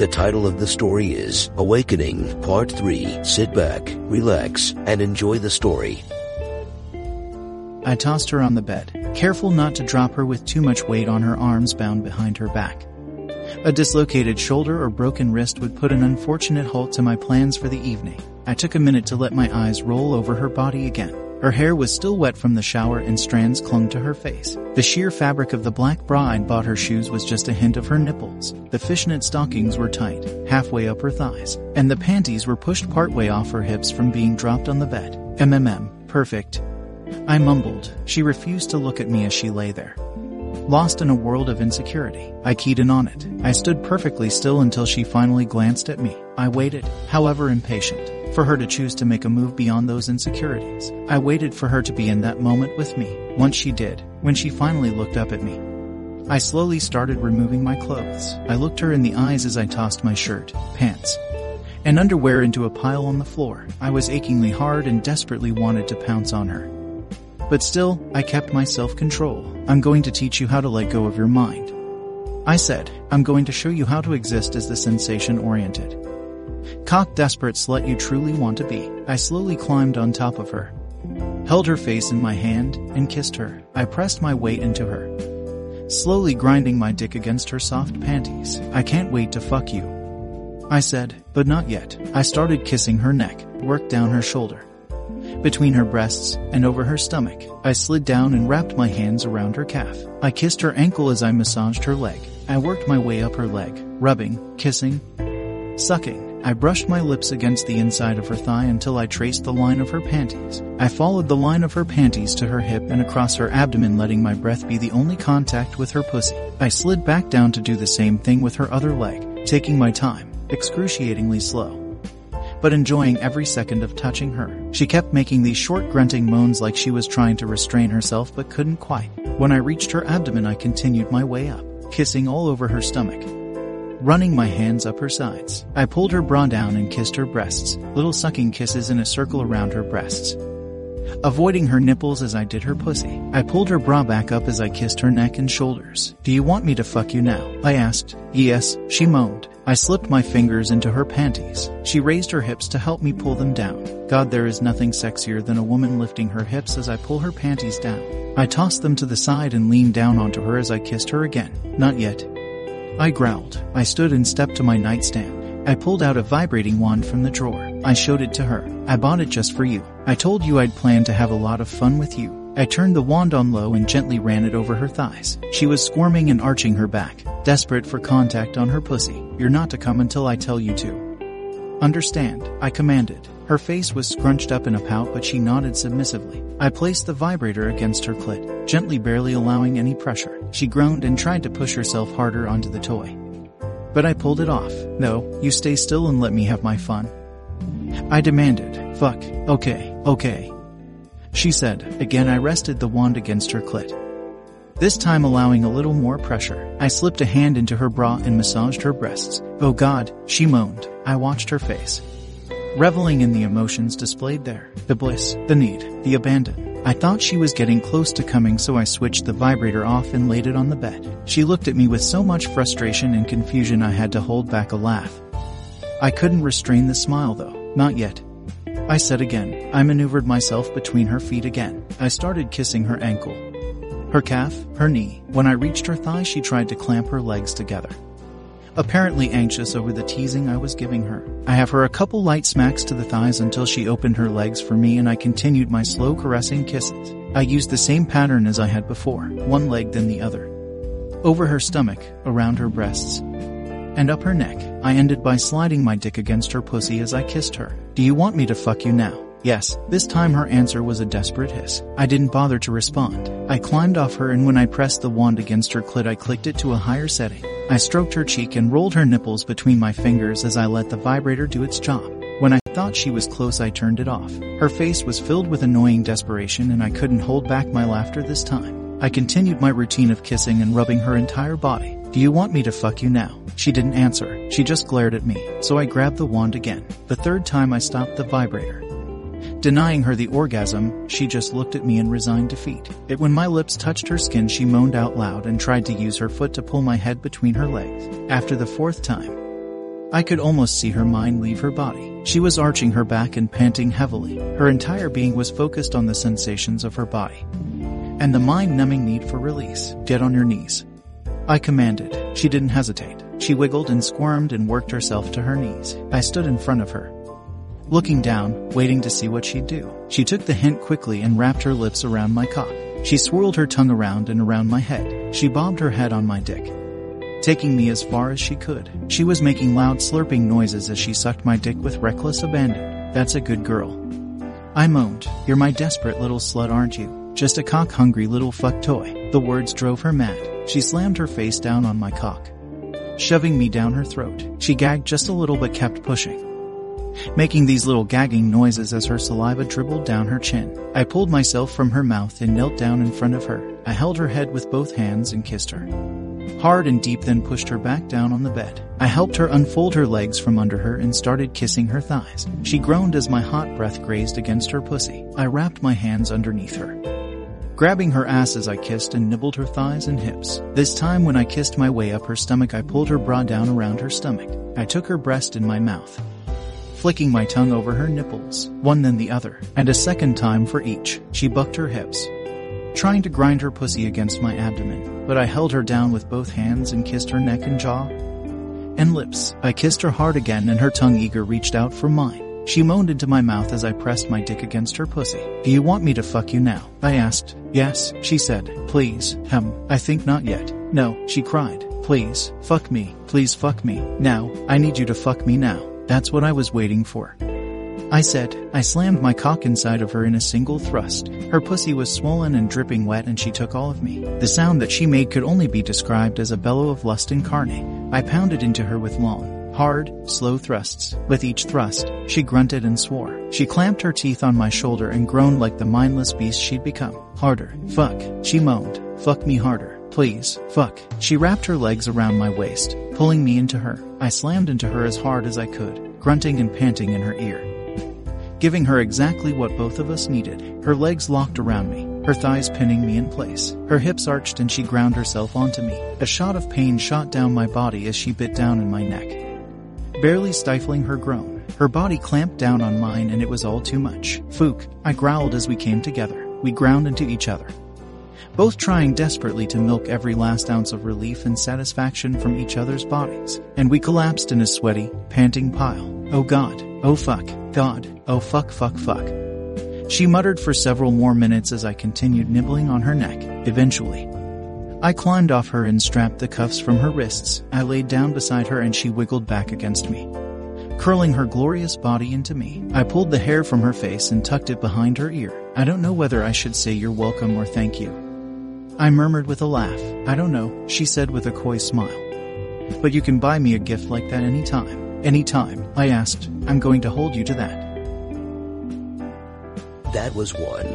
The title of the story is Awakening Part 3. Sit back, relax, and enjoy the story. I tossed her on the bed, careful not to drop her with too much weight on her arms bound behind her back. A dislocated shoulder or broken wrist would put an unfortunate halt to my plans for the evening. I took a minute to let my eyes roll over her body again. Her hair was still wet from the shower and strands clung to her face. The sheer fabric of the black bra I'd bought her shoes was just a hint of her nipples. The fishnet stockings were tight, halfway up her thighs, and the panties were pushed partway off her hips from being dropped on the bed. MMM, perfect. I mumbled. She refused to look at me as she lay there. Lost in a world of insecurity, I keyed in on it. I stood perfectly still until she finally glanced at me. I waited, however impatient for her to choose to make a move beyond those insecurities. I waited for her to be in that moment with me. Once she did, when she finally looked up at me, I slowly started removing my clothes. I looked her in the eyes as I tossed my shirt, pants, and underwear into a pile on the floor. I was achingly hard and desperately wanted to pounce on her. But still, I kept my self-control. I'm going to teach you how to let go of your mind. I said, I'm going to show you how to exist as the sensation-oriented, Cock desperate slut you truly want to be. I slowly climbed on top of her, held her face in my hand, and kissed her. I pressed my weight into her, slowly grinding my dick against her soft panties. I can't wait to fuck you. I said, but not yet. I started kissing her neck, worked down her shoulder, between her breasts and over her stomach. I slid down and wrapped my hands around her calf. I kissed her ankle as I massaged her leg. I worked my way up her leg, rubbing, kissing, sucking. I brushed my lips against the inside of her thigh until I traced the line of her panties. I followed the line of her panties to her hip and across her abdomen letting my breath be the only contact with her pussy. I slid back down to do the same thing with her other leg, taking my time, excruciatingly slow but enjoying every second of touching her. She kept making these short grunting moans like she was trying to restrain herself but couldn't quite. When I reached her abdomen I continued my way up, kissing all over her stomach, running my hands up her sides. I pulled her bra down and kissed her breasts, little sucking kisses in a circle around her breasts. Avoiding her nipples as I did her pussy. I pulled her bra back up as I kissed her neck and shoulders. Do you want me to fuck you now? I asked. Yes, she moaned. I slipped my fingers into her panties. She raised her hips to help me pull them down. God, there is nothing sexier than a woman lifting her hips as I pull her panties down. I tossed them to the side and leaned down onto her as I kissed her again. Not yet. I growled. I stood and stepped to my nightstand. I pulled out a vibrating wand from the drawer. I showed it to her. I bought it just for you. I told you I'd planned to have a lot of fun with you. I turned the wand on low and gently ran it over her thighs. She was squirming and arching her back, desperate for contact on her pussy. You're not to come until I tell you to. Understand, I commanded. Her face was scrunched up in a pout but she nodded submissively. I placed the vibrator against her clit, gently barely allowing any pressure. She groaned and tried to push herself harder onto the toy. But I pulled it off. No, you stay still and let me have my fun. I demanded. Fuck. Okay, okay. She said. Again I rested the wand against her clit. This time allowing a little more pressure. I slipped a hand into her bra and massaged her breasts. Oh god, she moaned. I watched her face reveling in the emotions displayed there. The bliss, the need, the abandon. I thought she was getting close to coming so I switched the vibrator off and laid it on the bed. She looked at me with so much frustration and confusion I had to hold back a laugh. I couldn't restrain the smile though, not yet. I said again. I maneuvered myself between her feet again. I started kissing her ankle, her calf, her knee. When I reached her thigh she tried to clamp her legs together apparently anxious over the teasing I was giving her. I have her a couple light smacks to the thighs until she opened her legs for me and I continued my slow caressing kisses. I used the same pattern as I had before, one leg then the other. Over her stomach, around her breasts, and up her neck. I ended by sliding my dick against her pussy as I kissed her. Do you want me to fuck you now? Yes, this time her answer was a desperate hiss. I didn't bother to respond. I climbed off her and when I pressed the wand against her clit I clicked it to a higher setting. I stroked her cheek and rolled her nipples between my fingers as I let the vibrator do its job. When I thought she was close I turned it off. Her face was filled with annoying desperation and I couldn't hold back my laughter this time. I continued my routine of kissing and rubbing her entire body. Do you want me to fuck you now? She didn't answer. She just glared at me. So I grabbed the wand again. The third time I stopped the vibrator. Denying her the orgasm, she just looked at me in resigned defeat. It when my lips touched her skin she moaned out loud and tried to use her foot to pull my head between her legs. After the fourth time, I could almost see her mind leave her body. She was arching her back and panting heavily. Her entire being was focused on the sensations of her body and the mind-numbing need for release. Get on your knees. I commanded. She didn't hesitate. She wiggled and squirmed and worked herself to her knees. I stood in front of her, looking down, waiting to see what she'd do. She took the hint quickly and wrapped her lips around my cock. She swirled her tongue around and around my head. She bobbed her head on my dick, taking me as far as she could. She was making loud slurping noises as she sucked my dick with reckless abandon. That's a good girl. I moaned. You're my desperate little slut, aren't you? Just a cock-hungry little fuck toy. The words drove her mad. She slammed her face down on my cock, shoving me down her throat. She gagged just a little but kept pushing making these little gagging noises as her saliva dribbled down her chin. I pulled myself from her mouth and knelt down in front of her. I held her head with both hands and kissed her. Hard and deep then pushed her back down on the bed. I helped her unfold her legs from under her and started kissing her thighs. She groaned as my hot breath grazed against her pussy. I wrapped my hands underneath her grabbing her ass as I kissed and nibbled her thighs and hips. This time when I kissed my way up her stomach I pulled her bra down around her stomach. I took her breast in my mouth, flicking my tongue over her nipples, one then the other, and a second time for each. She bucked her hips, trying to grind her pussy against my abdomen, but I held her down with both hands and kissed her neck and jaw and lips. I kissed her hard again and her tongue eager reached out for mine. She moaned into my mouth as I pressed my dick against her pussy. Do you want me to fuck you now? I asked. Yes, she said. Please. Hem. I think not yet. No, she cried. Please, fuck me. Please fuck me. Now, I need you to fuck me now. That's what I was waiting for. I said, I slammed my cock inside of her in a single thrust. Her pussy was swollen and dripping wet and she took all of me. The sound that she made could only be described as a bellow of lust incarnate. I pounded into her with long, hard, slow thrusts. With each thrust, she grunted and swore. She clamped her teeth on my shoulder and groaned like the mindless beast she'd become. Harder. Fuck. She moaned. Fuck me harder. Please. Fuck. She wrapped her legs around my waist, pulling me into her. I slammed into her as hard as I could, grunting and panting in her ear. Giving her exactly what both of us needed. Her legs locked around me, her thighs pinning me in place. Her hips arched and she ground herself onto me. A shot of pain shot down my body as she bit down in my neck barely stifling her groan. Her body clamped down on mine and it was all too much. Fook, I growled as we came together. We ground into each other. Both trying desperately to milk every last ounce of relief and satisfaction from each other's bodies. And we collapsed in a sweaty, panting pile. Oh god. Oh fuck. God. Oh fuck fuck fuck. She muttered for several more minutes as I continued nibbling on her neck. Eventually, I climbed off her and strapped the cuffs from her wrists. I laid down beside her and she wiggled back against me, curling her glorious body into me. I pulled the hair from her face and tucked it behind her ear. I don't know whether I should say you're welcome or thank you. I murmured with a laugh. I don't know, she said with a coy smile. But you can buy me a gift like that anytime. Anytime, I asked. I'm going to hold you to that. That was one